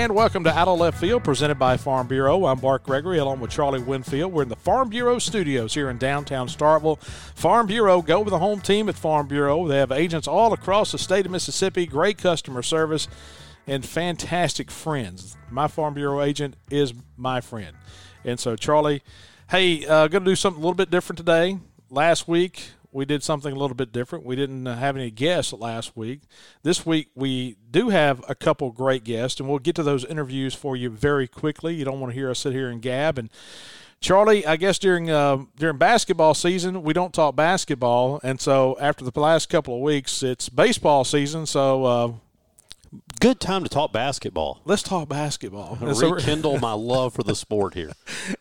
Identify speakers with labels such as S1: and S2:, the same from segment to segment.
S1: And welcome to Out of Left Field, presented by Farm Bureau. I'm Bart Gregory, along with Charlie Winfield. We're in the Farm Bureau studios here in downtown Starkville. Farm Bureau, go with the home team at Farm Bureau. They have agents all across the state of Mississippi, great customer service, and fantastic friends. My Farm Bureau agent is my friend. And so, Charlie, hey, uh, going to do something a little bit different today. Last week, we did something a little bit different. We didn't uh, have any guests last week. This week we do have a couple great guests, and we'll get to those interviews for you very quickly. You don't want to hear us sit here and gab. And Charlie, I guess during uh, during basketball season we don't talk basketball, and so after the last couple of weeks it's baseball season. So uh,
S2: good time to talk basketball.
S1: Let's talk basketball.
S2: And rekindle my love for the sport here.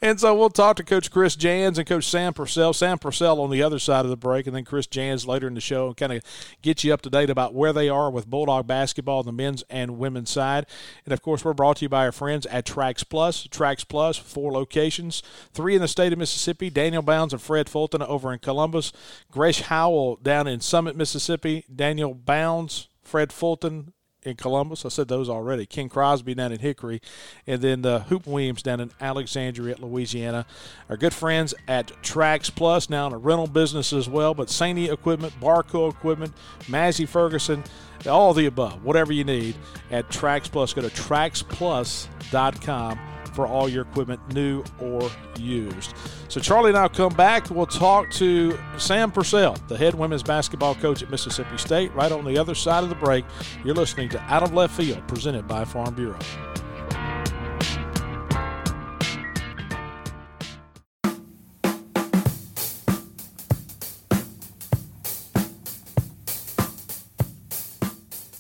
S1: And so we'll talk to Coach Chris Jans and Coach Sam Purcell. Sam Purcell on the other side of the break, and then Chris Jans later in the show, and kind of get you up to date about where they are with Bulldog basketball on the men's and women's side. And of course, we're brought to you by our friends at Trax Plus. Trax Plus, four locations, three in the state of Mississippi. Daniel Bounds and Fred Fulton over in Columbus. Gresh Howell down in Summit, Mississippi. Daniel Bounds, Fred Fulton in Columbus. I said those already. King Crosby down in Hickory, and then the Hoop Williams down in Alexandria, Louisiana. Our good friends at Trax Plus, now in a rental business as well, but Saney Equipment, Barco Equipment, Massey Ferguson, all the above, whatever you need at Trax Plus. Go to traxplus.com for all your equipment, new or used. So, Charlie and I will come back. We'll talk to Sam Purcell, the head women's basketball coach at Mississippi State, right on the other side of the break. You're listening to Out of Left Field, presented by Farm Bureau.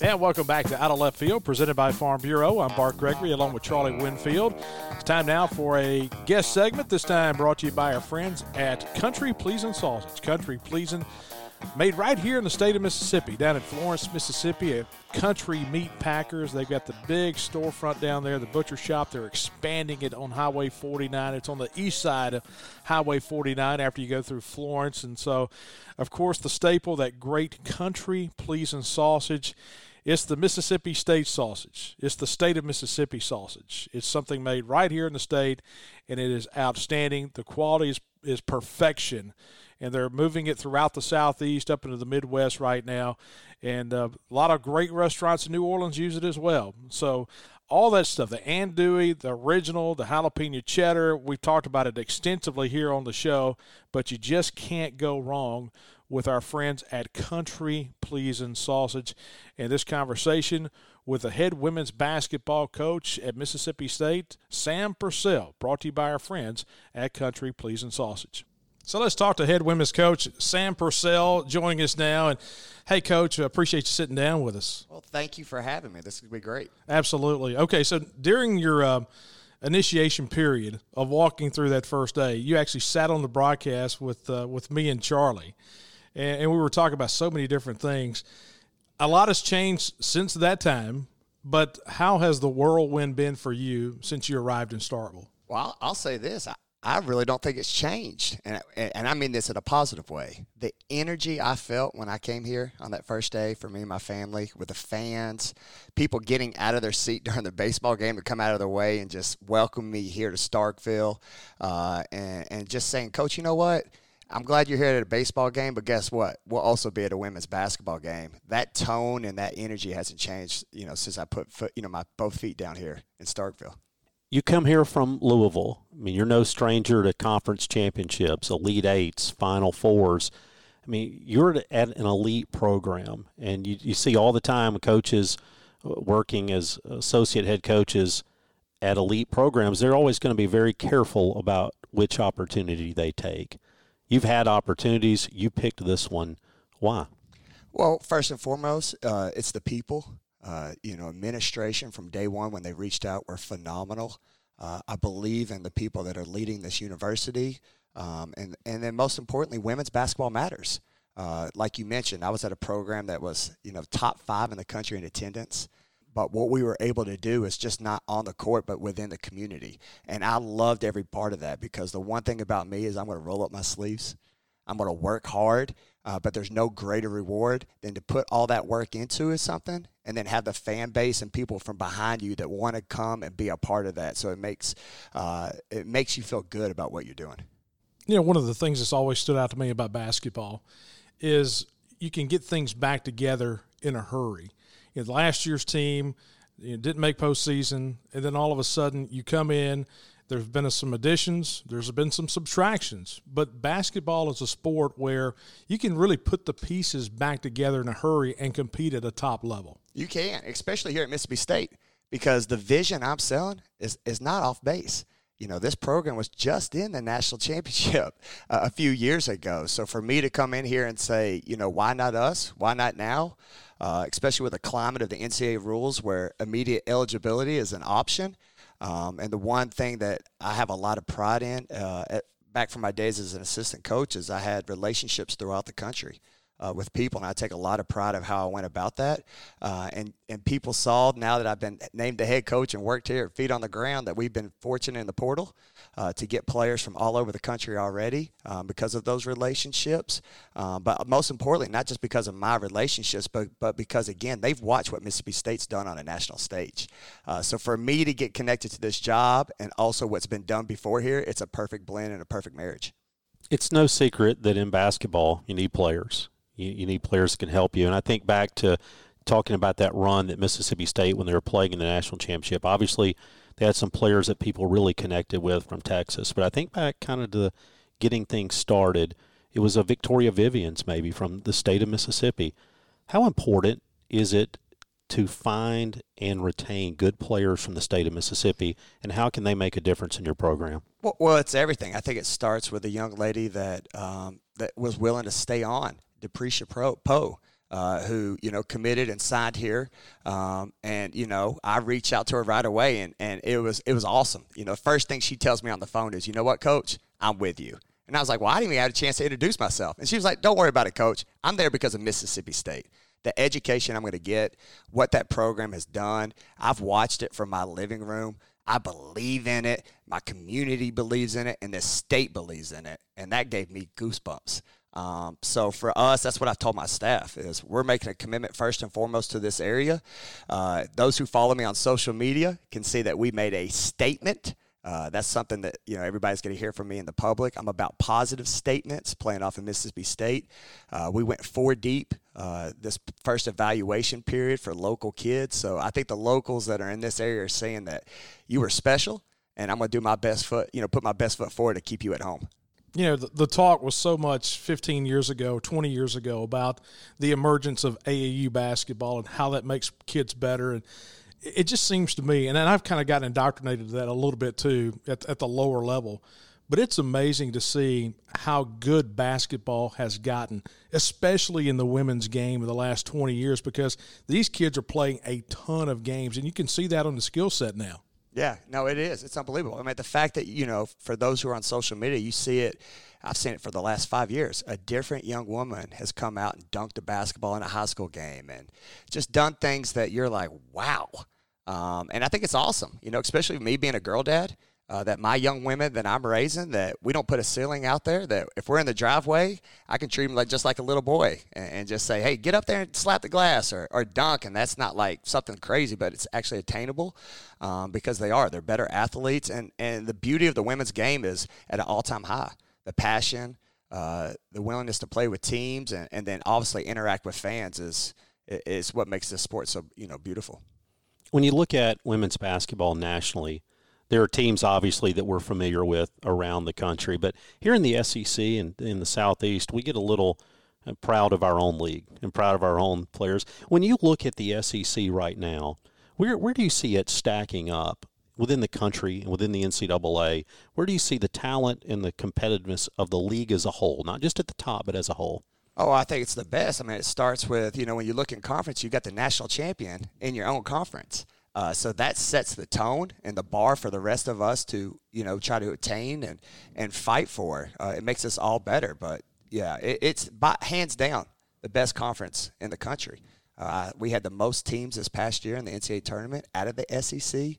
S1: And welcome back to Out of Left Field, presented by Farm Bureau. I'm Bart Gregory, along with Charlie Winfield. It's time now for a guest segment. This time brought to you by our friends at Country Pleasing Sausage. Country Pleasing, made right here in the state of Mississippi, down in Florence, Mississippi. At Country Meat Packers. They've got the big storefront down there, the butcher shop. They're expanding it on Highway 49. It's on the east side of Highway 49 after you go through Florence, and so, of course, the staple that great Country Pleasing Sausage. It's the Mississippi State sausage. It's the state of Mississippi sausage. It's something made right here in the state, and it is outstanding. The quality is, is perfection, and they're moving it throughout the southeast up into the Midwest right now. And uh, a lot of great restaurants in New Orleans use it as well. So all that stuff, the andouille, the original, the jalapeno cheddar, we've talked about it extensively here on the show, but you just can't go wrong with our friends at Country Pleasing Sausage. And this conversation with the head women's basketball coach at Mississippi State, Sam Purcell, brought to you by our friends at Country Pleasing Sausage. So let's talk to head women's coach Sam Purcell joining us now. And hey, coach, I appreciate you sitting down with us.
S3: Well, thank you for having me. This would be great.
S1: Absolutely. Okay, so during your uh, initiation period of walking through that first day, you actually sat on the broadcast with uh, with me and Charlie and, and we were talking about so many different things. A lot has changed since that time, but how has the whirlwind been for you since you arrived in Starkville?
S3: Well, I'll say this. I, I really don't think it's changed. And, and I mean this in a positive way. The energy I felt when I came here on that first day for me and my family, with the fans, people getting out of their seat during the baseball game to come out of their way and just welcome me here to Starkville uh, and, and just saying, Coach, you know what? I'm glad you're here at a baseball game, but guess what? We'll also be at a women's basketball game. That tone and that energy hasn't changed, you know, since I put foot, you know, my both feet down here in Starkville.
S2: You come here from Louisville. I mean, you're no stranger to conference championships, elite eights, final fours. I mean, you're at an elite program, and you, you see all the time coaches uh, working as associate head coaches at elite programs. They're always going to be very careful about which opportunity they take You've had opportunities. You picked this one. Why?
S3: Well, first and foremost, uh, it's the people. Uh, you know, administration from day one when they reached out were phenomenal. Uh, I believe in the people that are leading this university, um, and and then most importantly, women's basketball matters. Uh, like you mentioned, I was at a program that was you know top five in the country in attendance. But what we were able to do is just not on the court, but within the community. And I loved every part of that because the one thing about me is I'm going to roll up my sleeves. I'm going to work hard, uh, but there's no greater reward than to put all that work into something and then have the fan base and people from behind you that want to come and be a part of that. So it makes uh, it makes you feel good about what you're doing.
S1: You know, one of the things that's always stood out to me about basketball is you can get things back together in a hurry. Last year's team you know, didn't make postseason, and then all of a sudden you come in. There's been some additions. There's been some subtractions. But basketball is a sport where you can really put the pieces back together in a hurry and compete at a top level.
S3: You can, especially here at Mississippi State, because the vision I'm selling is, is not off base you know, this program was just in the national championship uh, a few years ago. So for me to come in here and say, you know, why not us? Why not now? Uh, especially with the climate of the NCAA rules where immediate eligibility is an option. Um, and the one thing that I have a lot of pride in, uh, at, back from my days as an assistant coach, is I had relationships throughout the country uh, with people, and I take a lot of pride of how I went about that. Uh, and and people saw now that I've been named the head coach and worked here, feet on the ground, that we've been fortunate in the portal uh, to get players from all over the country already um, because of those relationships. Um, but most importantly, not just because of my relationships, but but because again they've watched what Mississippi State's done on a national stage. Uh, so for me to get connected to this job and also what's been done before here, it's a perfect blend and a perfect marriage.
S2: It's no secret that in basketball you need players you, you need players that can help you. And I think back to talking about that run that Mississippi State when they were playing in the national championship. Obviously, they had some players that people really connected with from Texas. But I think back kind of to getting things started, it was a Victoria Vivians maybe from the state of Mississippi. How important is it to find and retain good players from the state of Mississippi, and how can they make a difference in your program?
S3: Well, well it's everything. I think it starts with a young lady that um, that was willing to stay on DeBreasha Powe. Uh, who you know committed and signed here, um, and you know I reached out to her right away, and, and it was it was awesome. You know, first thing she tells me on the phone is, "You know what, Coach, I'm with you." And I was like, "Well, I didn't even have a chance to introduce myself." And she was like, "Don't worry about it, Coach. I'm there because of Mississippi State." The education I'm going to get, what that program has done. I've watched it from my living room. I believe in it. My community believes in it, and the state believes in it, and that gave me goosebumps. Um, so for us, that's what I've told my staff is we're making a commitment first and foremost to this area. Uh, those who follow me on social media can see that we made a statement. Uh, that's something that you know everybody's going to hear from me in the public. I'm about positive statements, playing off of Mississippi State. Uh, we went four deep uh, this first evaluation period for local kids. So I think the locals that are in this area are saying that you were special, and I'm going to do my best foot, you know, put my best foot forward to keep you at home
S1: you know, the, the, talk was so much 15 years ago, 20 years ago about the emergence of AAU basketball and how that makes kids better. And it just seems to me, and I've kind of gotten indoctrinated to that a little bit too at, at the lower level. But it's amazing to see how good basketball has gotten, especially in the women's game in the last 20 years, because these kids are playing a ton of games, and you can see that on the skill set now.
S3: Yeah, no, it is. It's unbelievable. I mean, the fact that, you know, for those who are on social media, you see it. I've seen it for the last five years. A different young woman has come out and dunked a basketball in a high school game and just done things that you're like, wow. Um, and I think it's awesome, you know, especially me being a girl dad uh, that my young women that I'm raising that we don't put a ceiling out there. That if we're in the driveway, I can treat them like just like a little boy and, and just say, "Hey, get up there and slap the glass or, or dunk." And that's not like something crazy, but it's actually attainable um, because they are. They're better athletes, and and the beauty of the women's game is at an all time high. The passion, uh, the willingness to play with teams, and, and then obviously interact with fans is is what makes this sport so you know beautiful.
S2: When you look at women's basketball nationally there are teams obviously that we're familiar with around the country, but here in the SEC and in the Southeast, we get a little uh, proud of our own league and proud of our own players. When you look at the SEC right now, where where do you see it stacking up within the country and within the NCAA, where do you see the talent and the competitiveness of the league as a whole, not just at the top, but as a whole?
S3: Oh, I think it's the best. I mean, it starts with you know when you look in conference, you got the national champion in your own conference. Uh, so that sets the tone and the bar for the rest of us to you know try to attain and and fight for. Uh, it makes us all better. But yeah, it, it's by, hands down the best conference in the country. Uh, we had the most teams this past year in the NCAA tournament out of the SEC.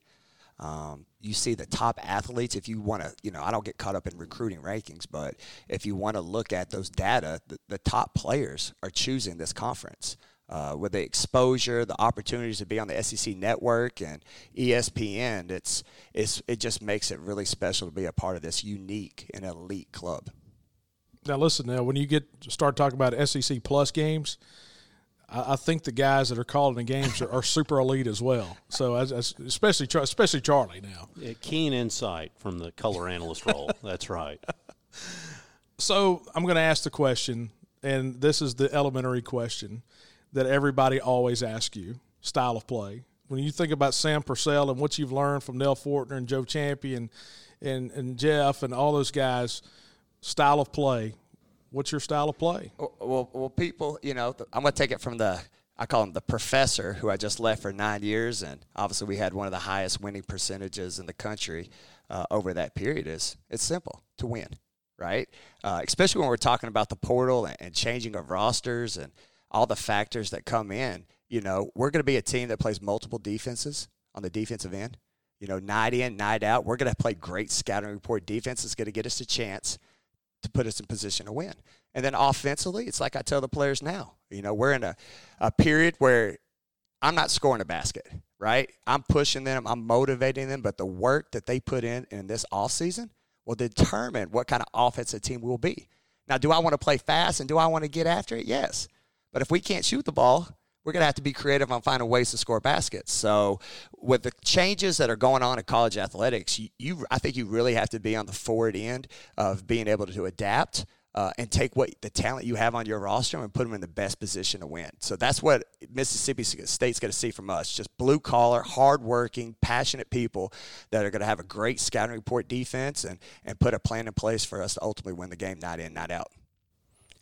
S3: Um, you see the top athletes. If you want to, you know, I don't get caught up in recruiting rankings, but if you want to look at those data, the, the top players are choosing this conference. Uh, with the exposure, the opportunities to be on the SEC network and ESPN, it's, it's it just makes it really special to be a part of this unique and elite club.
S1: Now, listen. Now, when you get start talking about SEC plus games, I, I think the guys that are calling the games are, are super elite as well. So, as, as, especially especially Charlie now.
S2: Yeah, keen insight from the color analyst role. That's right.
S1: So, I'm going to ask the question, and this is the elementary question that everybody always asks you: style of play. When you think about Sam Purcell and what you've learned from Nell Fortner and Joe Ciampi and, and Jeff and all those guys, style of play What's your style of play?
S3: Well, well, people, you know, I'm going to take it from the I call him the professor, who I just left for nine years, and obviously we had one of the highest winning percentages in the country uh, over that period. Is it's simple to win, right? Uh, especially when we're talking about the portal and, and changing of rosters and all the factors that come in. You know, we're going to be a team that plays multiple defenses on the defensive end. You know, night in, night out. We're going to play great scouting report defense. It's going to get us a chance to put us in position to win. And then offensively, it's like I tell the players now, you know, we're in a, a period where I'm not scoring a basket, right? I'm pushing them, I'm motivating them, but the work that they put in in this offseason will determine what kind of offensive team we'll be. Now, do I want to play fast and do I want to get after it? Yes. But if we can't shoot the ball, we're going to have to be creative on finding ways to score baskets. So, with the changes that are going on in college athletics, you, you I think you really have to be on the forward end of being able to adapt. Uh, and take what the talent you have on your roster and put them in the best position to win. So that's what Mississippi State's going to see from us: just blue collar, hardworking, passionate people that are going to have a great scouting report defense and and put a plan in place for us to ultimately win the game, night in, night out.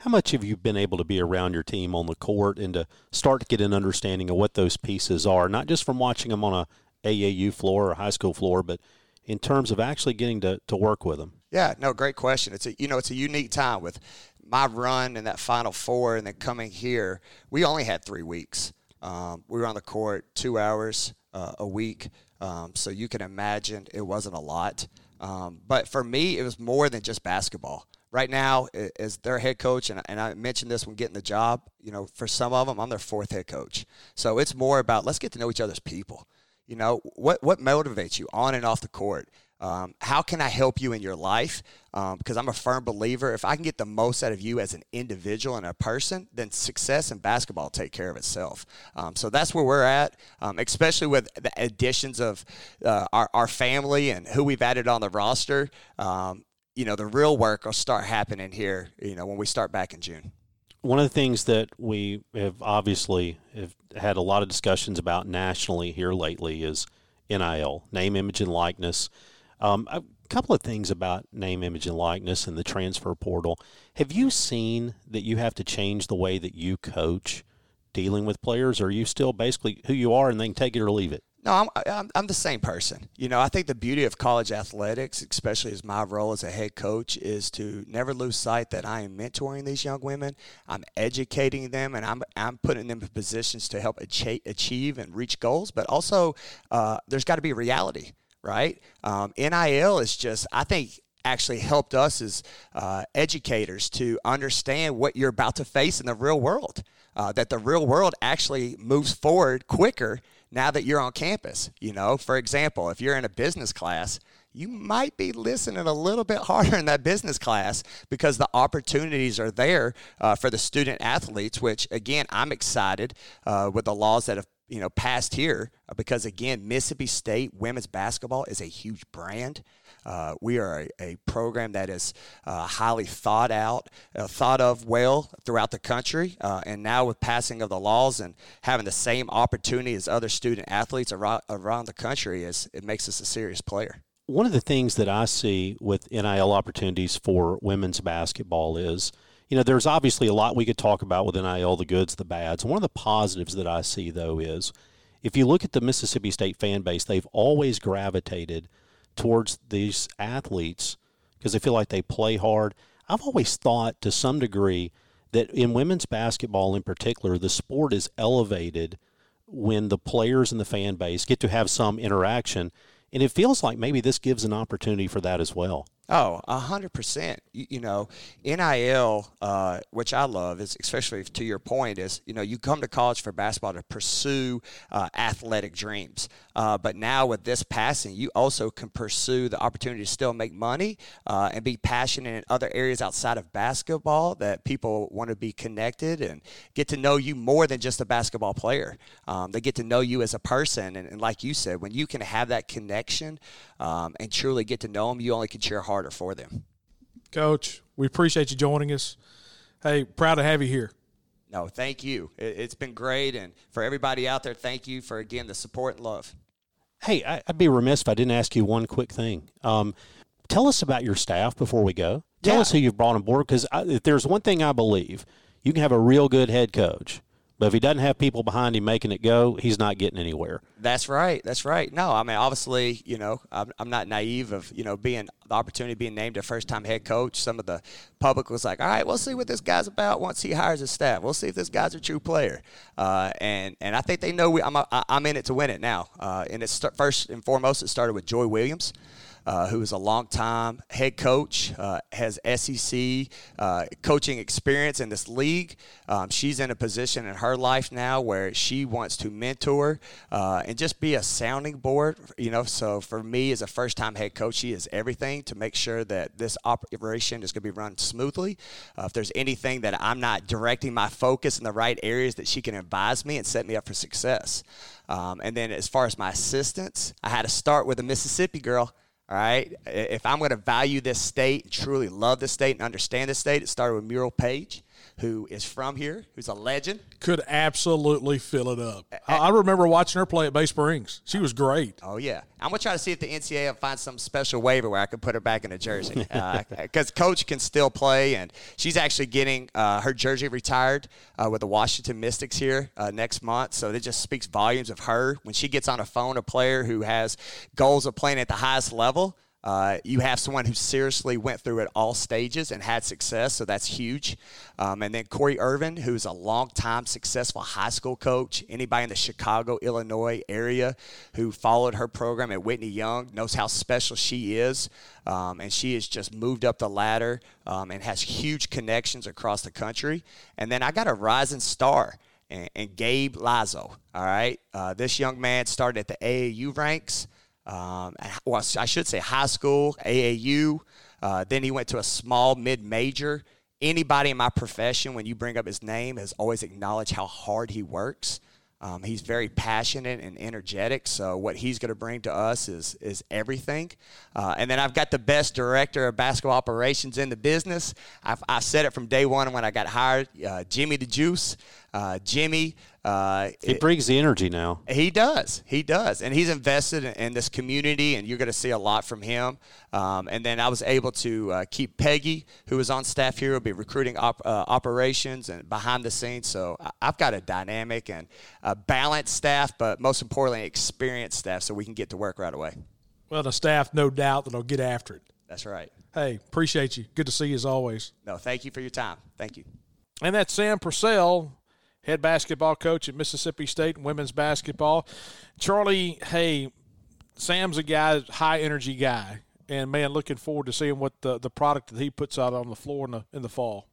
S2: How much have you been able to be around your team on the court and to start to get an understanding of what those pieces are, not just from watching them on a AAU floor or high school floor, but in terms of actually getting to, to work with them?
S3: Yeah, no, great question. It's a you know it's a unique time with my run in that Final Four and then coming here. We only had three weeks. Um, we were on the court two hours uh, a week, um, so you can imagine it wasn't a lot. Um, but for me, it was more than just basketball right now as their head coach, and, and I mentioned this when getting the job, you know, for some of them, I'm their fourth head coach. So it's more about let's get to know each other's people. You know, what, what motivates you on and off the court? Um, how can I help you in your life? Um, because I'm a firm believer if I can get the most out of you as an individual and a person, then success in basketball take care of itself. Um, so that's where we're at, um, especially with the additions of uh, our, our family and who we've added on the roster. You know, the real work will start happening here, you know, when we start back in June.
S2: One of the things that we have obviously have had a lot of discussions about nationally here lately is NIL, name, image, and likeness. Um, a couple of things about name, image, and likeness and the transfer portal. Have you seen that you have to change the way that you coach dealing with players, or are you still basically who you are and they can take it or leave it?
S3: No, I'm, I'm, I'm the same person. You know, I think the beauty of college athletics, especially as my role as a head coach, is to never lose sight that I am mentoring these young women. I'm educating them, and I'm I'm putting them in positions to help achieve and reach goals. But also, uh, there's got to be reality, right? Um, NIL is just, I think, actually helped us as uh, educators to understand what you're about to face in the real world. Uh, that the real world actually moves forward quicker now that you're on campus. You know, for example, if you're in a business class, you might be listening a little bit harder in that business class because the opportunities are there uh, for the student athletes, which again, I'm excited uh, with the laws that have you know, passed here uh, because again, Mississippi State women's basketball is a huge brand. Uh, we are a, a, program that is uh, highly thought out, uh, thought of well throughout the country, uh, and now with passing of the laws and having the same opportunity as other student athletes around, around the country, is it makes us a serious player.
S2: One of the things that I see with NIL opportunities for women's basketball is you know, there's obviously a lot we could talk about with NIL, the goods, the bads. One of the positives that I see, though, is if you look at the Mississippi State fan base, they've always gravitated towards these athletes because they feel like they play hard. I've always thought to some degree that in women's basketball in particular, the sport is elevated when the players and the fan base get to have some interaction. And it feels like maybe this gives an opportunity for that as well.
S3: Oh, a hundred percent. You know, NIL, uh, which I love, is especially to your point, is you know you come to college for basketball to pursue uh, athletic dreams, uh, but now with this passing, you also can pursue the opportunity to still make money uh, and be passionate in other areas outside of basketball that people want to be connected and get to know you more than just a basketball player. Um, they get to know you as a person, and, and, like you said, when you can have that connection um, and truly get to know them, you only can cheer hard harder for them.
S1: Coach, we appreciate you joining us. Hey, proud to have you here.
S3: No, thank you. It's been great. And for everybody out there, thank you for, again, the support and love.
S2: Hey, I'd be remiss if I didn't ask you one quick thing. Um, tell us about your staff before we go. Tell yeah. us who you've brought on board because if there's one thing I believe, you can have a real good head coach but if he doesn't have people behind him making it go, he's not getting anywhere.
S3: That's right. That's right. No, I mean, obviously, you know, I'm, I'm not naive of, you know, being the opportunity being named a first time head coach. Some of the public was like, all right, we'll see what this guy's about once he hires his staff. We'll see if this guy's a true player. Uh, and, and I think they know we, I'm, a, I'm in it to win it now. Uh, and it's first and foremost, it started with Joy Williams uh, who is a long-time head coach, uh, has SEC uh, coaching experience in this league. Um, she's in a position in her life now where she wants to mentor uh, and just be a sounding board. You know, so for me as a first-time head coach, she is everything to make sure that this operation is going to be run smoothly. Uh, if there's anything that I'm not directing my focus in the right areas, that she can advise me and set me up for success. Um, and then as far as my assistants, I had to start with a Mississippi girl. All right. If I'm going to value this state, truly love this state, and understand this state, it started with Murriel Page who is from here, who's a legend.
S1: Could absolutely fill it up. I remember watching her play at Bay Springs. She was great.
S3: Oh yeah, I'm gonna try to see if the NCAA will find some special waiver where I can put her back in a jersey because uh, Coach can still play, and she's actually getting uh, her jersey retired uh, with the Washington Mystics here uh, next month. So it just speaks volumes of her when she gets on a phone, a player who has goals of playing at the highest level. Uh, you have someone who seriously went through it all stages and had success, so that's huge. Um, and then Corry Irvin, who's a long-time successful high school coach. Anybody in the Chicago, Illinois area who followed her program at Whitney Young knows how special she is. Um, and she has just moved up the ladder um, and has huge connections across the country. And then I got a rising star. And, and Gabe Lazo, all right? Uh, this young man started at the AAU ranks um, well, I should say high school, AAU. Uh, then he went to a small mid major. Anybody in my profession, when you bring up his name, has always acknowledged how hard he works. Um, he's very passionate and energetic. So what he's going to bring to us is is everything. Uh, and then I've got the best director of basketball operations in the business. I've, I said it from day one when I got hired. Uh, Jimmy the Juice. Uh, Jimmy. Uh,
S2: he brings the energy now.
S3: He does. He does. And he's invested in, in this community, and you're going to see a lot from him. Um, and then I was able to uh, keep Peggy, who is on staff here, will be recruiting op- uh, operations and behind the scenes. So I've got a dynamic and a balanced staff, but most importantly, experienced staff so we can get to work right away.
S1: Well, the staff, no doubt, that'll get after it.
S3: That's right.
S1: Hey, appreciate you. Good to see you as always.
S3: No, thank you for your time. Thank you.
S1: And that's Sam Purcell, head basketball coach at Mississippi State and women's basketball. Charlie, hey, Sam's a guy, high energy guy, and man, looking forward to seeing what the, the product that he puts out on the floor in the in the fall.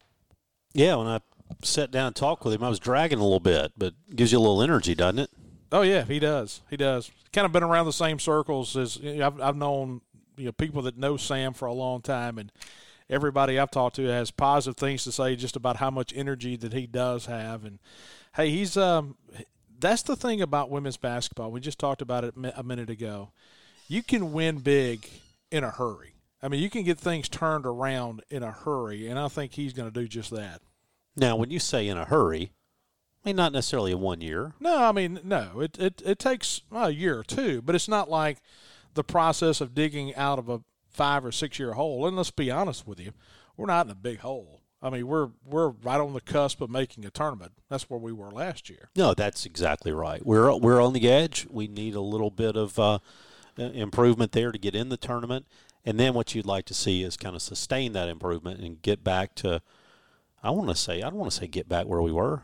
S2: Yeah, when I sat down and talked with him, I was dragging a little bit, but gives you a little energy, doesn't it?
S1: Oh yeah, he does. He does. Kind of been around the same circles as you know, I've, I've known you know people that know Sam for a long time, and everybody I've talked to has positive things to say just about how much energy that he does have. And hey, he's um, that's the thing about women's basketball. We just talked about it a minute ago. You can win big in a hurry. I mean, you can get things turned around in a hurry, and I think he's going to do just that.
S2: Now, when you say in a hurry, I mean not necessarily in one year.
S1: No, I mean no. It it, it takes well, a year or two, but it's not like the process of digging out of a five or six year hole. And let's be honest with you, we're not in a big hole. I mean, we're we're right on the cusp of making a tournament. That's where we were last year.
S2: No, that's exactly right. We're we're on the edge. We need a little bit of uh, improvement there to get in the tournament, and then what you'd like to see is kind of sustain that improvement and get back to. I want to say I don't want to say get back where we were.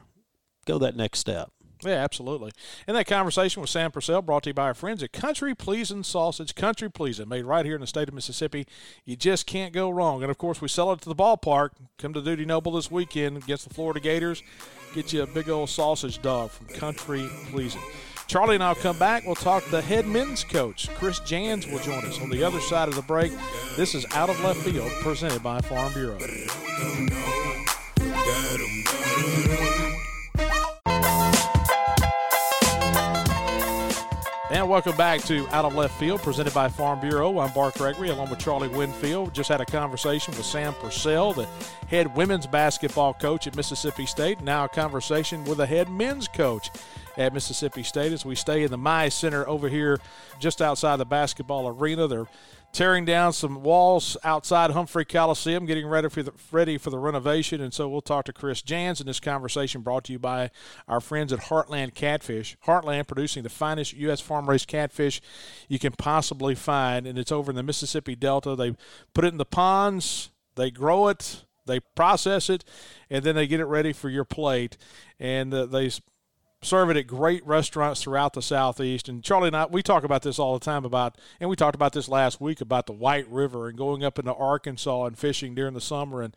S2: Go that next step.
S1: Yeah, absolutely. And that conversation with Sam Purcell brought to you by our friends at Country Pleasing Sausage. Country Pleasing, made right here in the state of Mississippi. You just can't go wrong. And of course, we sell it to the ballpark. Come to Dudy Noble this weekend against the Florida Gators. Get you a big old sausage dog from Country Pleasing. Charlie and I'll come back. We'll talk the head men's coach. Chris Jans will join us on the other side of the break. This is Out of Left Field, presented by Farm Bureau. And welcome back to Out of Left Field, presented by Farm Bureau. I'm Bart Gregory, along with Charlie Winfield. Just had a conversation with Sam Purcell, the head women's basketball coach at Mississippi State. Now a conversation with the head men's coach at Mississippi State as we stay in the Mize Center over here just outside the basketball arena. They're tearing down some walls outside Humphrey Coliseum, getting ready for the ready for the renovation. And so we'll talk to Chris Jans in this conversation brought to you by our friends at Heartland Catfish. Heartland producing the finest U.S. farm raised catfish you can possibly find, and it's over in the Mississippi Delta. They put it in the ponds, they grow it. They process it, and then they get it ready for your plate. And uh, they serve it at great restaurants throughout the southeast. And Charlie and I, we talk about this all the time about, and we talked about this last week about the White River and going up into Arkansas and fishing during the summer. And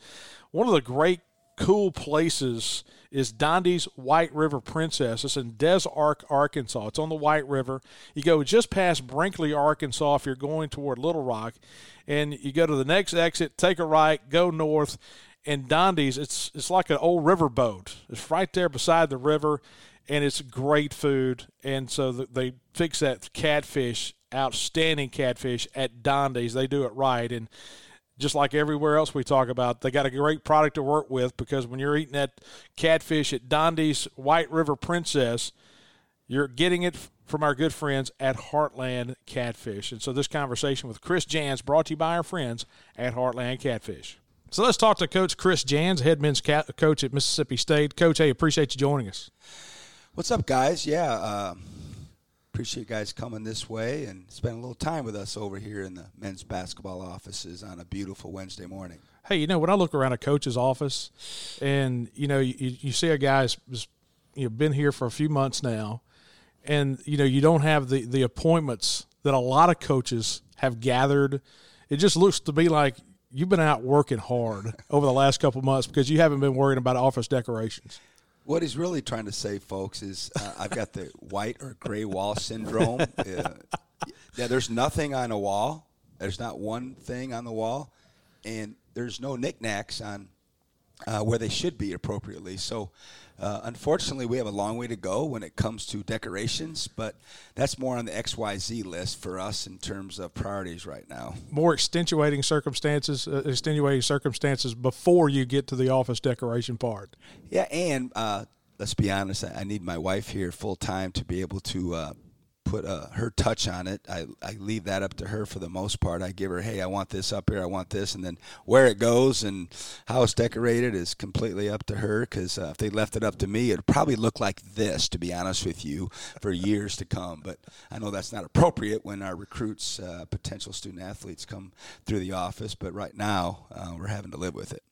S1: one of the great cool places is Donde's White River Princess. It's in Des Arc, Arkansas. It's on the White River. You go just past Brinkley, Arkansas if you're going toward Little Rock, and you go to the next exit, take a right, go north, and Donde's, it's it's like an old river boat. It's right there beside the river and it's great food. And so they fix that catfish, outstanding catfish at Donde's. They do it right, and just like everywhere else we talk about, they got a great product to work with because when you're eating that catfish at Donde's White River Princess, you're getting it from our good friends at Heartland Catfish. And so this conversation with Chris Jans brought to you by our friends at Heartland Catfish. So let's talk to Coach Chris Jans, head men's coach at Mississippi State. Coach, hey, appreciate you joining us.
S4: What's up, guys? Yeah, uh, appreciate you guys coming this way and spending a little time with us over here in the men's basketball offices on a beautiful Wednesday morning.
S1: Hey, you know, when I look around a coach's office, and you know, you, you see a guy's you know been here for a few months now, and you know, you don't have the the appointments that a lot of coaches have gathered. It just looks to be like you've been out working hard over the last couple months because you haven't been worrying about office decorations.
S4: What he's really trying to say, folks, is uh, I've got the white or gray wall syndrome. Uh, yeah, there's nothing on a wall. There's not one thing on the wall, and there's no knickknacks on uh, where they should be appropriately. So uh, unfortunately, we have a long way to go when it comes to decorations, but that's more on the XYZ list for us in terms of priorities right now.
S1: More extenuating circumstances, uh, extenuating circumstances before you get to the office decoration part.
S4: Yeah, and uh, let's be honest, I need my wife here full time to be able to uh, put uh, her touch on it. I, I leave that up to her for the most part. I give her, hey, I want this up here, I want this, and then where it goes and how it's decorated is completely up to her. Because uh, if they left it up to me, it'd probably look like this, to be honest with you, for years to come. But I know that's not appropriate when our recruits, uh, potential student athletes, come through the office. But right now, uh, we're having to live with it.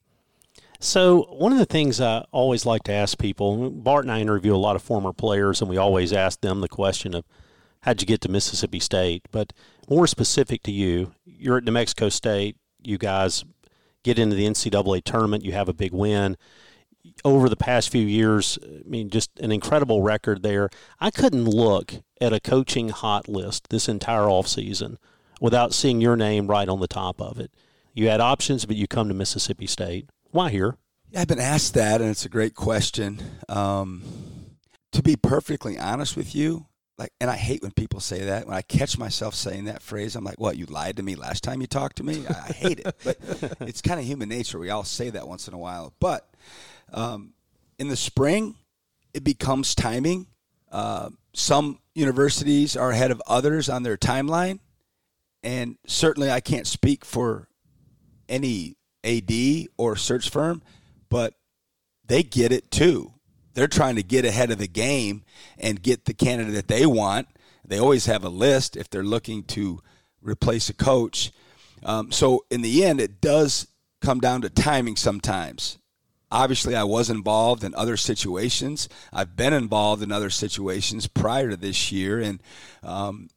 S2: So, one of the things I always like to ask people, Bart and I interview a lot of former players, and we always ask them the question of how'd you get to Mississippi State? But more specific to you, you're at New Mexico State. You guys get into the NCAA tournament. You have a big win. Over the past few years, I mean, just an incredible record there. I couldn't look at a coaching hot list this entire offseason without seeing your name right on the top of it. You had options, but you come to Mississippi State. Why here?
S4: I've been asked that, and it's a great question. Um, to be perfectly honest with you, like, and I hate when people say that. When I catch myself saying that phrase, I'm like, "What? You lied to me last time you talked to me?" I, I hate it, but it's kind of human nature. We all say that once in a while. But um, in the spring, it becomes timing. Uh, some universities are ahead of others on their timeline, and certainly I can't speak for any AD or search firm, but they get it too. They're trying to get ahead of the game and get the candidate that they want. They always have a list if they're looking to replace a coach. Um, so in the end, it does come down to timing sometimes. Obviously, I was involved in other situations. I've been involved in other situations prior to this year, and um,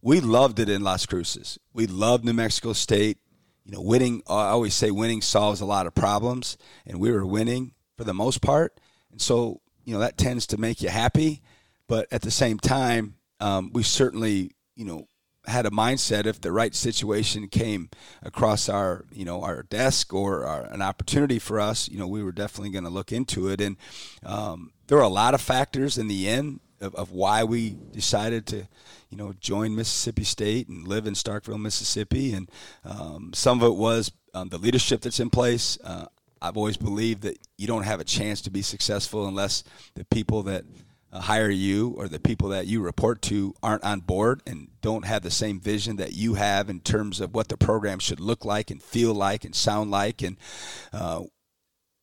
S4: we loved it in Las Cruces. We loved New Mexico State. You know, winning. I always say winning solves a lot of problems, and we were winning for the most part. And so, you know, that tends to make you happy. But at the same time, um, we certainly, you know, had a mindset if the right situation came across our you know our desk or our, an opportunity for us you know we were definitely going to look into it and um, there were a lot of factors in the end of, of, why we decided to you know join Mississippi State and live in Starkville Mississippi and um, some of it was um, the leadership that's in place uh, I've always believed that you don't have a chance to be successful unless the people that uh, hire you or the people that you report to aren't on board and don't have the same vision that you have in terms of what the program should look like and feel like and sound like. And uh,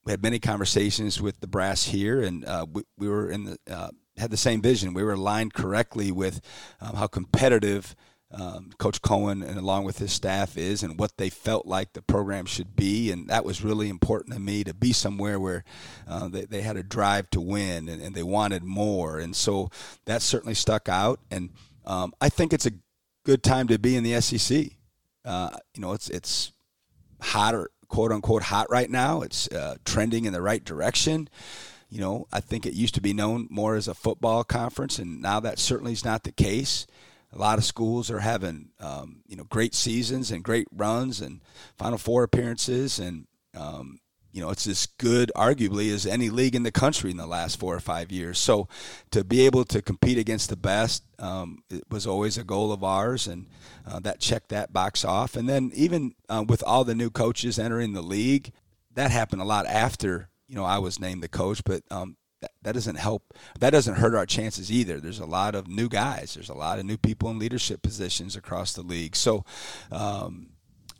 S4: we had many conversations with the brass here, and uh, we, we, were in the uh, had the same vision. We were aligned correctly with um, how competitive um, Coach Cohen and along with his staff is and what they felt like the program should be. And that was really important to me to be somewhere where uh, they, they had a drive to win and, and, they wanted more. And so that certainly stuck out. And um, I think it's a good time to be in the SEC. Uh, you know, it's, it's hotter, quote unquote, hot right now. It's uh, trending in the right direction. You know, I think it used to be known more as a football conference, and now that certainly is not the case a lot of schools are having um, you know great seasons and great runs and Final Four appearances, and um, you know it's as good, arguably, as any league in the country in the last four or five years. So to be able to compete against the best um, it was always a goal of ours, and uh, that checked that box off. And then even uh, with all the new coaches entering the league, that happened a lot after you know I was named the coach, but um, that, that doesn't help. That doesn't hurt our chances either. There's a lot of new guys. There's a lot of new people in leadership positions across the league. So um,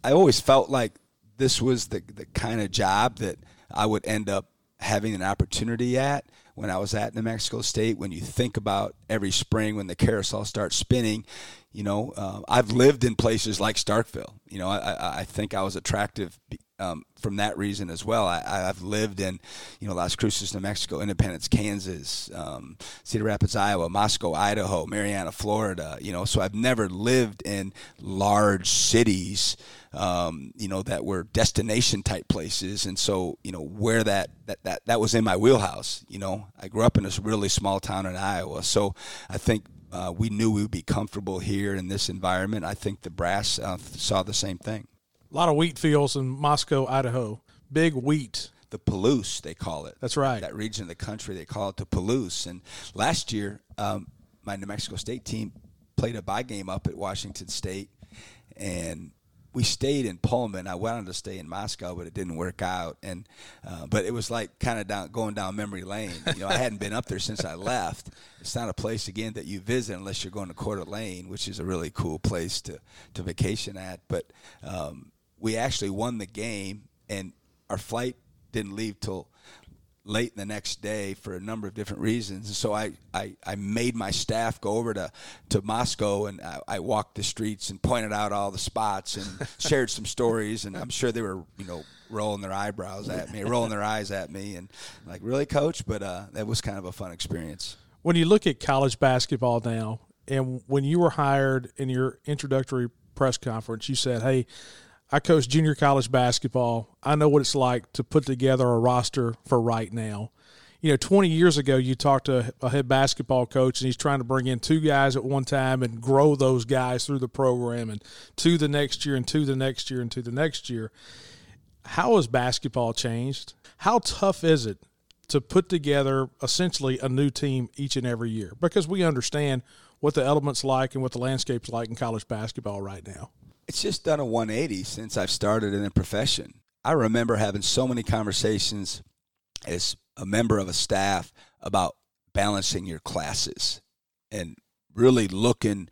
S4: I always felt like this was the, the kind of job that I would end up having an opportunity at when I was at New Mexico State. When you think about every spring when the carousel starts spinning, you know, uh, I've lived in places like Starkville. You know, I, I think I was attractive um, from that reason as well. I, have lived in, you know, Las Cruces, New Mexico, Independence, Kansas, um, Cedar Rapids, Iowa, Moscow, Idaho, Marianna, Florida. You know, so I've never lived in large cities, um, you know, that were destination type places. And so, you know, where that, that that that was in my wheelhouse. You know, I grew up in this really small town in Iowa, so I think uh, we knew we would be comfortable here in this environment. I think the brass uh, saw the same thing.
S1: A lot of wheat fields in Moscow, Idaho. Big wheat.
S4: The Palouse, they call it.
S1: That's right.
S4: That region of the country, they call it the Palouse. And last year, um, my New Mexico State team played a buy game up at Washington State, and we stayed in Pullman. I wanted to stay in Moscow, but it didn't work out. And uh, but it was like kind of down going down memory lane. You know, I hadn't been up there since I left. It's not a place again that you visit unless you're going to Coeur d'Alene, which is a really cool place to to vacation at. But um, we actually won the game, and our flight didn't leave till late the next day for a number of different reasons. And so I, I, I made my staff go over to, to Moscow and I, I walked the streets and pointed out all the spots and shared some stories. And I'm sure they were, you know, rolling their eyebrows at me, rolling their eyes at me and like, really, coach? But uh, that was kind of a fun experience.
S1: When you look at college basketball now, and when you were hired in your introductory press conference, you said, hey, I coach junior college basketball. I know what it's like to put together a roster for right now. You know, 20 years ago, you talked to a head basketball coach, and he's trying to bring in two guys at one time and grow those guys through the program and to the next year and to the next year and to the next year. How has basketball changed? How tough is it to put together essentially a new team each and every year because we understand what the elements like and what the landscape's like in college basketball right now.
S4: It's just done a 180 since I've started in the profession. I remember having so many conversations as a member of a staff about balancing your classes and really looking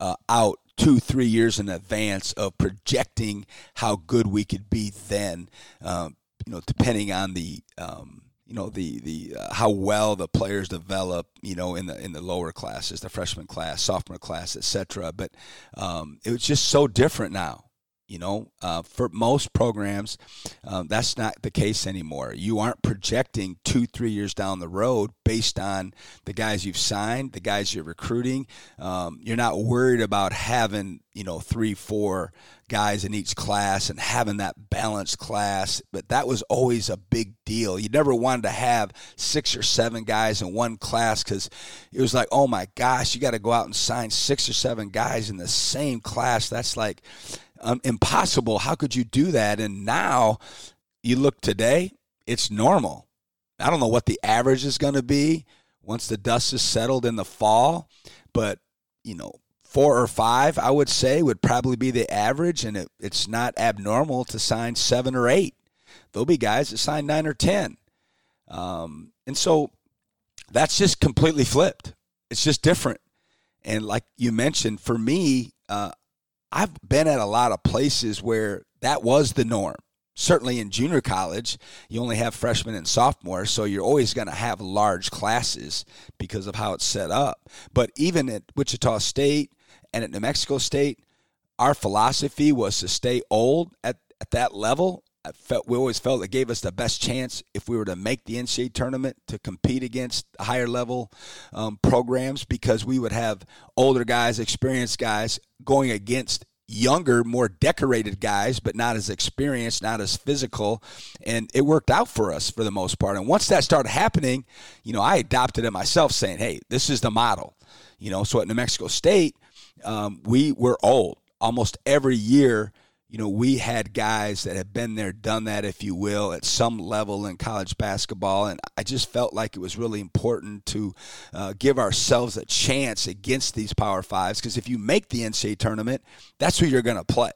S4: uh, out two, three years in advance of projecting how good we could be then. Um, you know, depending on the um, you know the the uh, how well the players develop you know in the in the lower classes the freshman class sophomore class etc but um, it was just so different now you know, uh, for most programs, um, that's not the case anymore. You aren't projecting two, three years down the road based on the guys you've signed, the guys you're recruiting. Um, you're not worried about having, you know, three, four guys in each class and having that balanced class. But that was always a big deal. You never wanted to have six or seven guys in one class because it was like, oh my gosh, you got to go out and sign six or seven guys in the same class. That's like, um, impossible. How could you do that? And now you look today, it's normal. I don't know what the average is going to be once the dust is settled in the fall, but you know, four or five, I would say, would probably be the average, and it, it's not abnormal to sign seven or eight. There'll be guys that sign nine or ten, um, and so that's just completely flipped. It's just different. And like you mentioned, for me, uh, I've been at a lot of places where that was the norm. Certainly in junior college, you only have freshmen and sophomores, so you're always going to have large classes because of how it's set up. But even at Wichita State and at New Mexico State, our philosophy was to stay old at, at that level. I felt we always felt it gave us the best chance if we were to make the NCAA tournament to compete against higher level um, programs because we would have older guys, experienced guys going against younger, more decorated guys, but not as experienced, not as physical. And it worked out for us for the most part. And once that started happening, you know, I adopted it myself saying, hey, this is the model. You know, so at New Mexico State, um, we were old. Almost every year, you know, we had guys that had been there, done that, if you will, at some level in college basketball. And I just felt like it was really important to uh, give ourselves a chance against these Power Fives because if you make the NCAA tournament, that's who you're going to play.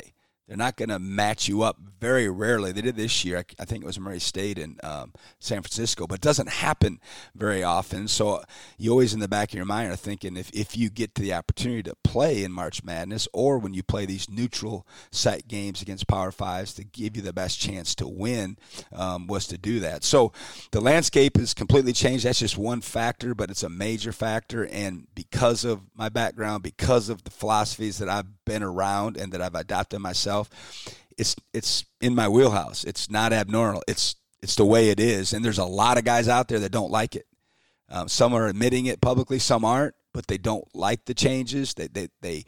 S4: They're not going to match you up very rarely. They did this year. I, think it was Murray State in um, San Francisco, but it doesn't happen very often. So you always in the back of your mind are thinking if, if you get to the opportunity to play in March Madness or when you play these neutral site games against Power Fives to give you the best chance to win um, was to do that. So the landscape has completely changed. That's just one factor, but it's a major factor. And because of my background, because of the philosophies that I've been around and that I've adopted myself, it's it's in my wheelhouse. It's not abnormal. It's it's the way it is. And there's a lot of guys out there that don't like it. Um, some are admitting it publicly, some aren't, but they don't like the changes. They they they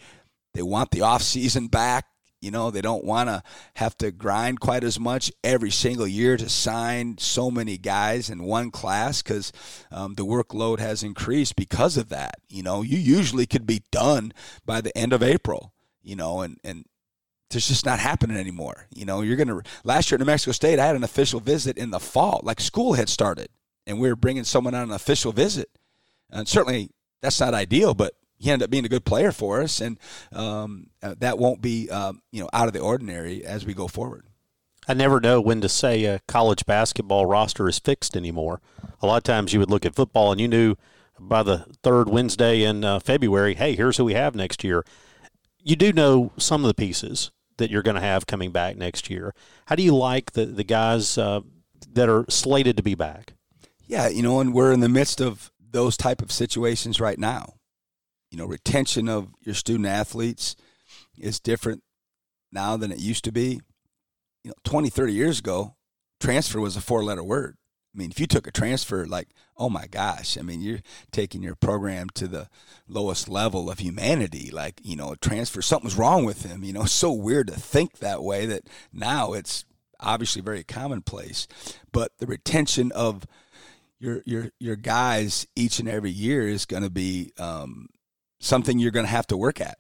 S4: they want the off season back. You know, they don't want to have to grind quite as much every single year to sign so many guys in one class because um, the workload has increased because of that. You know, you usually could be done by the end of April you know, and, and it's just not happening anymore. You know, you're going to, last year at New Mexico State, I had an official visit in the fall, like school had started, and we were bringing someone on an official visit. And certainly that's not ideal, but he ended up being a good player for us, and um, uh, that won't be, um, you know, out of the ordinary as we go forward.
S2: I never know when to say a college basketball roster is fixed anymore. A lot of times you would look at football and you knew by the third Wednesday in uh, February, hey, here's who we have next year you do know some of the pieces that you're going to have coming back next year. How do you like the the guys uh, that are slated to be back?
S4: Yeah, you know, and we're in the midst of those type of situations right now. You know, retention of your student athletes is different now than it used to be. You know, 20, 30 years ago, transfer was a four letter word. I mean, if you took a transfer, like, oh my gosh, I mean, you're taking your program to the lowest level of humanity. Like, you know, a transfer, something's wrong with him. You know, it's so weird to think that way that now it's obviously very commonplace. But the retention of your your your guys each and every year is going to be um, something you're going to have to work at.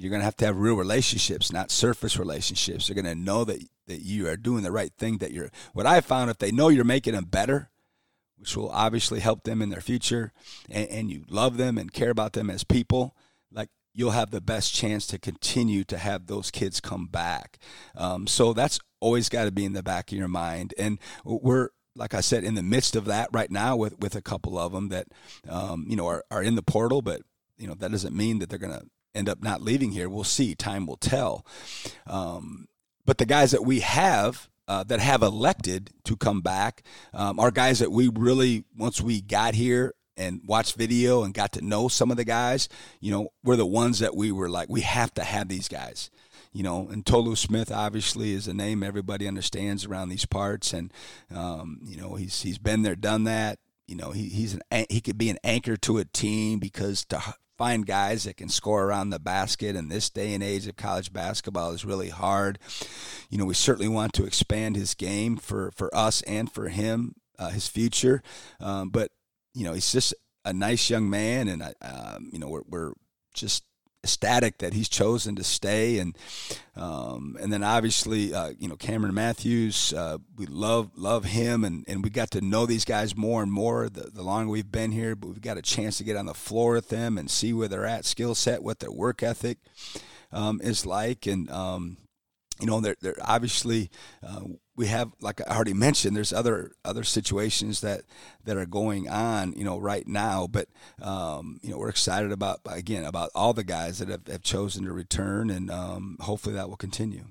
S4: You're going to have to have real relationships, not surface relationships. They're going to know that that you are doing the right thing. That you're. What I found, if they know you're making them better, which will obviously help them in their future, and, and you love them and care about them as people, like you'll have the best chance to continue to have those kids come back. Um, so that's always got to be in the back of your mind. And we're, like I said, in the midst of that right now with, with a couple of them that, um, you know, are, are in the portal, but, you know, that doesn't mean that they're going to end up not leaving here. We'll see. Time will tell. Um, but the guys that we have uh, that have elected to come back um, are guys that we really, once we got here and watched video and got to know some of the guys, you know, we're the ones that we were like, we have to have these guys. You know, and Tolu Smith obviously is a name everybody understands around these parts, and um, you know he's he's been there, done that. You know, he, he's an he could be an anchor to a team because to find guys that can score around the basket in this day and age of college basketball is really hard. You know, we certainly want to expand his game for, for us and for him, uh, his future. Um, but, you know, he's just a nice young man, and, uh, you know, we're, we're just ecstatic that he's chosen to stay. And um, and then obviously uh, you know Cameron Matthews uh, we love love him. And, and we got to know these guys more and more the, the longer we've been here but we've got a chance to get on the floor with them and see where they're at skill set what their work ethic um, is like. And um, you know they're, they're obviously uh, we have, like I already mentioned, there's other other situations that that are going on, you know, right now. But um, you know, we're excited about again about all the guys that have, have chosen to return, and um, hopefully that will continue.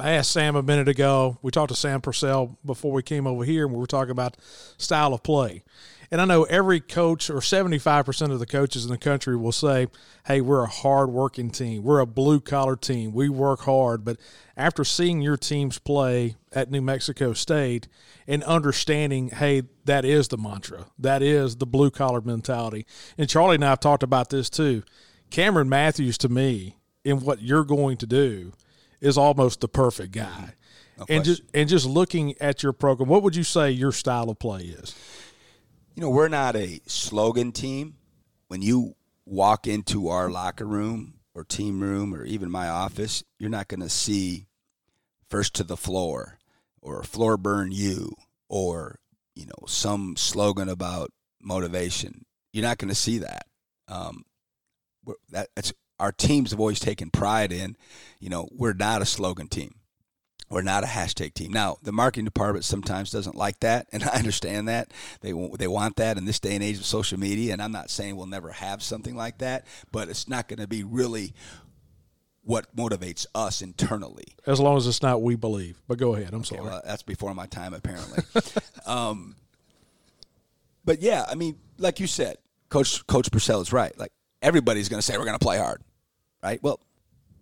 S1: I asked Sam a minute ago. We talked to Sam Purcell before we came over here, and we were talking about style of play. And I know every coach or 75% of the coaches in the country will say, hey, we're a hard working team. We're a blue collar team. We work hard. But after seeing your teams play at New Mexico State and understanding, hey, that is the mantra, that is the blue collar mentality. And Charlie and I have talked about this too. Cameron Matthews, to me, in what you're going to do, is almost the perfect guy. No and just and just looking at your program, what would you say your style of play is?
S4: You know, we're not a slogan team. When you walk into our locker room or team room or even my office, you're not going to see first to the floor or floor burn you or, you know, some slogan about motivation. You're not going to see that. Um, that that's our teams have always taken pride in, you know, we're not a slogan team. We're not a hashtag team. Now, the marketing department sometimes doesn't like that, and I understand that. They they want that in this day and age of social media, and I'm not saying we'll never have something like that, but it's not going to be really what motivates us internally.
S1: As long as it's not we believe. But go ahead. I'm okay, sorry.
S4: Well, that's before my time, apparently. um, but yeah, I mean, like you said, Coach Coach Purcell is right. Like everybody's going to say we're going to play hard, right? Well,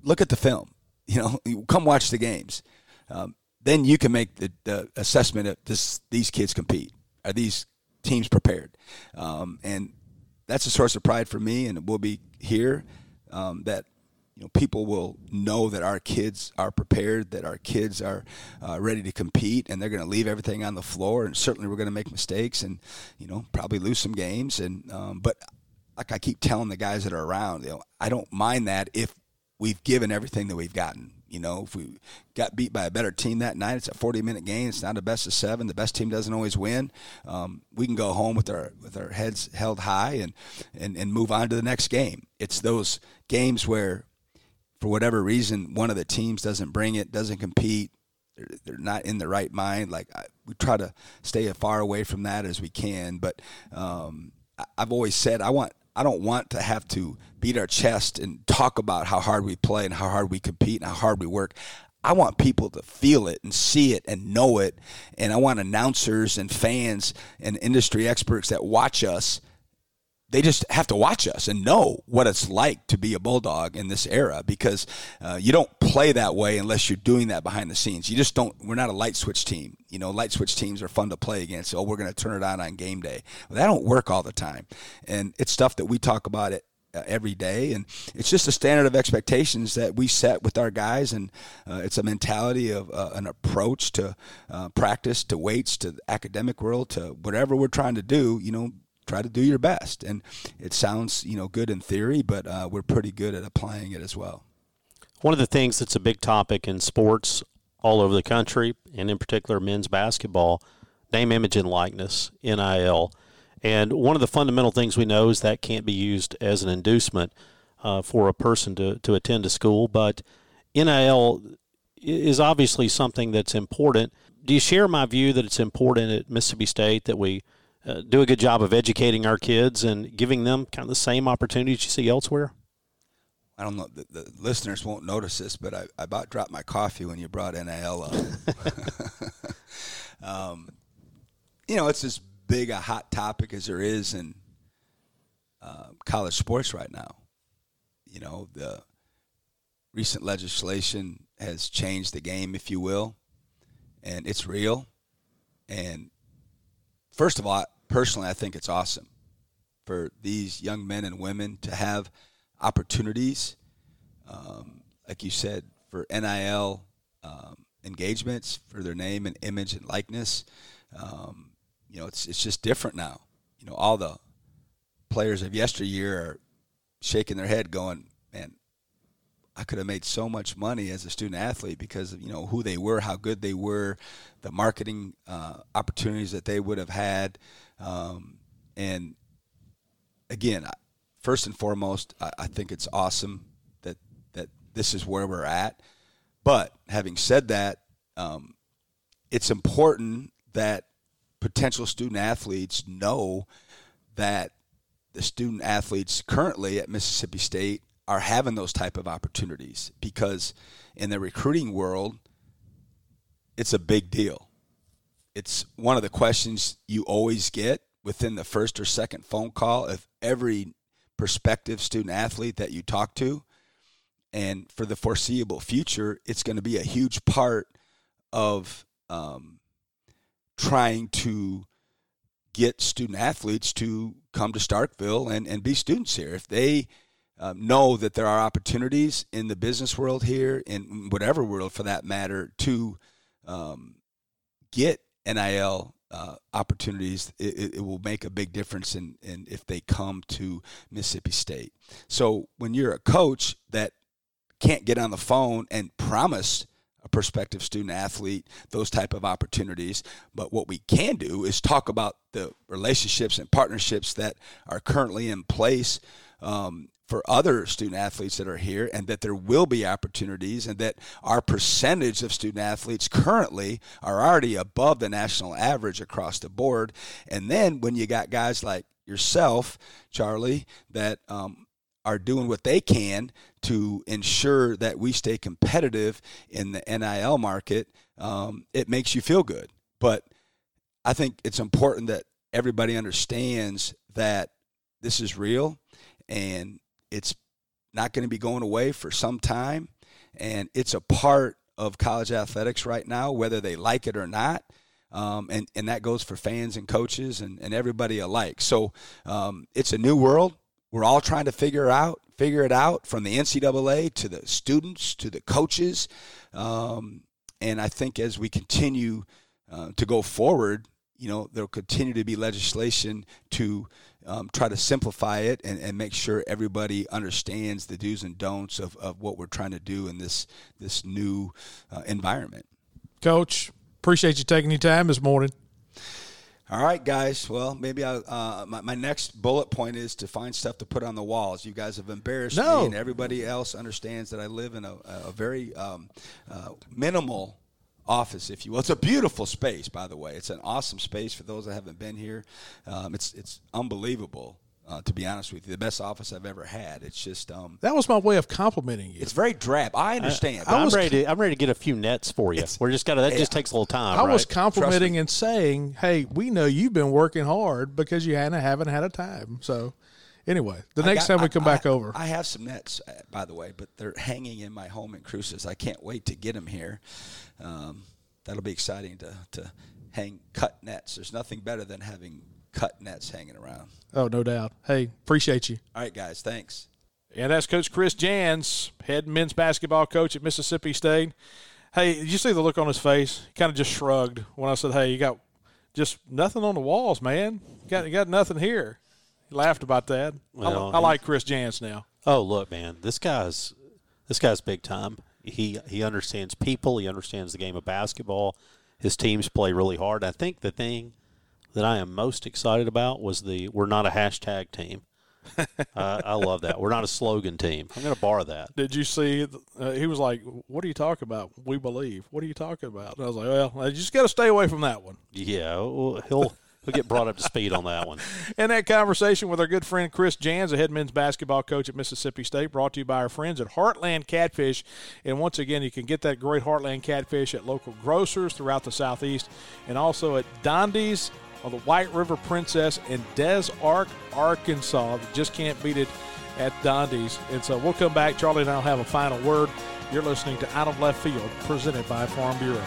S4: look at the film. You know, come watch the games um, then you can make the, the assessment of this, these kids compete. Are these teams prepared? Um, and that's a source of pride for me, and it will be here um, that you know people will know that our kids are prepared, that our kids are uh, ready to compete, and they're going to leave everything on the floor. And certainly, we're going to make mistakes, and you know probably lose some games. And um, but like I keep telling the guys that are around, you know, I don't mind that if we've given everything that we've gotten. You know, if we got beat by a better team that night, it's a 40 minute game. It's not a best of seven. The best team doesn't always win. Um, we can go home with our with our heads held high and, and and move on to the next game. It's those games where, for whatever reason, one of the teams doesn't bring it, doesn't compete. They're, they're not in the right mind. Like I, we try to stay as far away from that as we can. But um, I've always said I want I don't want to have to beat our chest and talk about how hard we play and how hard we compete and how hard we work. I want people to feel it and see it and know it. And I want announcers and fans and industry experts that watch us they just have to watch us and know what it's like to be a bulldog in this era because uh, you don't play that way unless you're doing that behind the scenes. You just don't. We're not a light switch team. You know, light switch teams are fun to play against. Oh, we're going to turn it on on game day. Well, that don't work all the time, and it's stuff that we talk about it uh, every day and it's just a standard of expectations that we set with our guys and uh, it's a mentality of uh, an approach to uh, practice to weights to the academic world to whatever we're trying to do you know try to do your best. And it sounds, you know, good in theory, but uh, we're pretty good at applying it as well.
S2: One of the things that's a big topic in sports all over the country, and in particular men's basketball, name, image, and likeness (NIL). And one of the fundamental things we know is that can't be used as an inducement uh, for a person to, to attend a school. But NIL is obviously something that's important. Do you share my view that it's important at Mississippi State that we uh, do a good job of educating our kids and giving them kind of the same opportunities you see elsewhere?
S4: I don't know. The, the listeners won't notice this, but I, I, about dropped my coffee when you brought NIL up. um, you know, it's as big a hot topic as there is in uh, college sports right now. You know, the recent legislation has changed the game, if you will, and it's real. And first of all, personally, I think it's awesome for these young men and women to have opportunities, um, like you said, for NIL um, engagements, for their name and image and likeness. Um, you know, it's it's just different now. You know, all the players of yesteryear are shaking their head, going, "Man, I could have made so much money as a student athlete because of you know who they were, how good they were, the marketing uh, opportunities that they would have had, um, and again, first and foremost, I, I think it's awesome that that this is where we're at. But having said that, um, it's important that potential student athletes know that the student athletes currently at Mississippi State are having those type of opportunities because in the recruiting world it's a big deal. It's one of the questions you always get within the first or second phone call of every prospective student athlete that you talk to. And for the foreseeable future, it's going to be a huge part of um, trying to get student athletes to come to Starkville and, and be students here. If they um, know that there are opportunities in the business world here, in whatever world for that matter, to um, get NIL uh, opportunities, it, it, will make a big difference in, in if they come to Mississippi State. So when you're a coach that can't get on the phone and promise a prospective student athlete those type of opportunities, but what we can do is talk about the relationships and partnerships that are currently in place um, for other student athletes that are here and that there will be opportunities and that our percentage of student athletes currently are already above the national average across the board. And then when you got guys like yourself charlie that um, are doing what they can to ensure that we stay competitive in the nil market um, it makes you feel good. But i think it's important that everybody understands that this is real and it's not going to be going away for some time, and it's a part of college athletics right now, whether they like it or not. Um, and, and that goes for fans and coaches and, and everybody alike. So um, it's a new world. We're all trying to figure out figure it out from the NCAA to the students to the coaches. Um, and I think as we continue uh, to go forward, you know, there'll continue to be legislation to um, try to simplify it and, and make sure everybody understands the do's and don'ts of, of what we're trying to do in this this new uh, environment.
S1: Coach, appreciate you taking your time this morning.
S4: All right, guys. Well, maybe I, uh, my, my next bullet point is to find stuff to put on the walls. You guys have embarrassed
S1: no.
S4: me, and everybody else understands that I live in a, a very um, uh, minimal office, if you will. It's a beautiful space, by the way. It's an awesome space for those that haven't been here. Um, it's it's unbelievable. Uh, to be honest with you, the best office I've ever had. It's just um,
S1: that was my way of complimenting you.
S4: It's very drab. I understand.
S2: I, am ready. To, I'm ready to get a few nets for you. We're just got to. That yeah, just takes a little time.
S1: I
S2: right?
S1: was complimenting and saying, "Hey, we know you've been working hard because you haven't haven't had a time." So Anyway, the next got, time we come
S4: I,
S1: back over,
S4: I have some nets, uh, by the way, but they're hanging in my home in Cruces. I can't wait to get them here. Um, that'll be exciting to, to hang cut nets. There's nothing better than having cut nets hanging around.
S1: Oh, no doubt. Hey, appreciate you.
S4: All right, guys. Thanks.
S1: And that's Coach Chris Jans, head men's basketball coach at Mississippi State. Hey, did you see the look on his face? He kind of just shrugged when I said, "Hey, you got just nothing on the walls, man. You got you got nothing here." He laughed about that. Well, I, I like Chris Jans now.
S2: Oh, look, man, this guy's this guy's big time. He he understands people. He understands the game of basketball. his teams play really hard. I think the thing that I am most excited about was the we're not a hashtag team. uh, I love that. We're not a slogan team. I'm going to borrow that.
S1: Did you see? Uh, he was like, "What are you talking about? We believe. What are you talking about?" And I was like, "Well, I just got to stay away from that one."
S2: Yeah, well, he'll he'll get brought up to speed on that one.
S1: And that conversation with our good friend Chris Jans, the head men's basketball coach at Mississippi State, brought to you by our friends at Heartland Catfish. And once again, you can get that great Heartland Catfish at local grocers throughout the southeast, and also at Dondi's of the White River Princess in Des Arc, Arkansas. Just can't beat it at Dondi's. And so we'll come back. Charlie and I'll have a final word. You're listening to Out of Left Field, presented by Farm Bureau.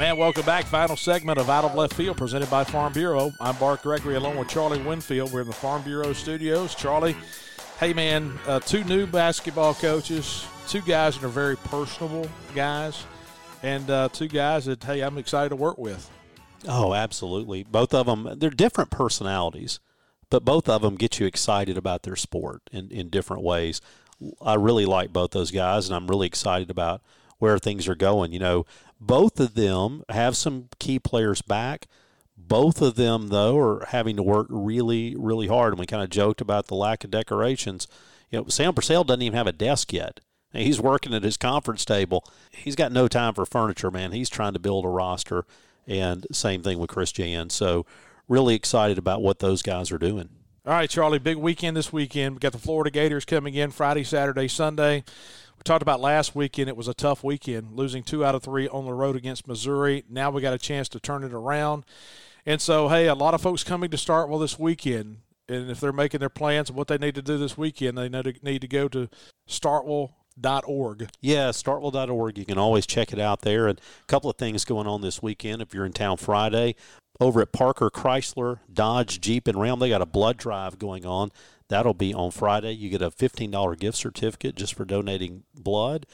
S1: And welcome back. Final segment of Out of Left Field presented by Farm Bureau. I'm Bart Gregory along with Charlie Winfield. We're in the Farm Bureau studios. Charlie, hey man, uh, two new basketball coaches, two guys that are very personable guys, and uh, two guys that, hey, I'm excited to work with.
S2: Oh, absolutely. Both of them, they're different personalities, but both of them get you excited about their sport in, in different ways. I really like both those guys, and I'm really excited about where things are going. You know, both of them have some key players back. Both of them, though, are having to work really, really hard. And we kind of joked about the lack of decorations. You know, Sam Purcell doesn't even have a desk yet. He's working at his conference table. He's got no time for furniture, man. He's trying to build a roster. And same thing with Chris Jan. So, really excited about what those guys are doing.
S1: All right, Charlie, big weekend this weekend. We got the Florida Gators coming in Friday, Saturday, Sunday. We talked about last weekend. It was a tough weekend, losing two out of three on the road against Missouri. Now we got a chance to turn it around. And so, hey, a lot of folks coming to Starkville this weekend. And if they're making their plans of what they need to do this weekend, they need to go to starkville.org.
S2: Yeah, starkville.org. You can always check it out there. And a couple of things going on this weekend. If you're in town Friday, over at Parker Chrysler, Dodge, Jeep, and Ram, they got a blood drive going on. That'll be on Friday. You get a $15 gift certificate just for donating blood.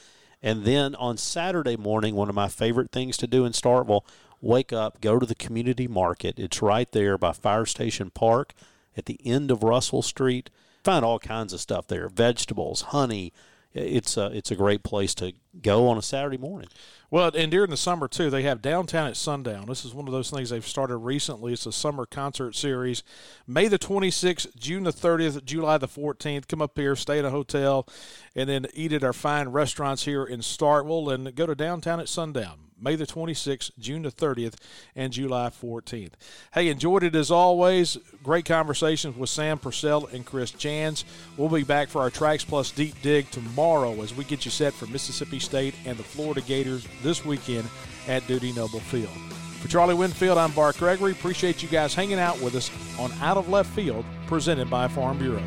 S2: And then on Saturday morning, one of my favorite things to do in Starkville, wake up, go to the community market. It's right there by Fire Station Park at the end of Russell Street. Find all kinds of stuff there vegetables, honey. It's a, it's a great place to go on a Saturday morning.
S1: Well, and during the summer too, they have downtown at sundown. This is one of those things they've started recently. It's a summer concert series, May the 26th, June the 30th, July the 14th. Come up here, stay at a hotel, and then eat at our fine restaurants here in Starkville, and go to downtown at sundown. May the 26th, June the 30th, and July 14th. Hey, enjoyed it as always. Great conversations with Sam Purcell and Chris Jans. We'll be back for our Tracks Plus Deep Dig tomorrow as we get you set for Mississippi State and the Florida Gators this weekend at Dudy Noble Field. For Charlie Winfield, I'm Bart Gregory. Appreciate you guys hanging out with us on Out of Left Field, presented by Farm Bureau.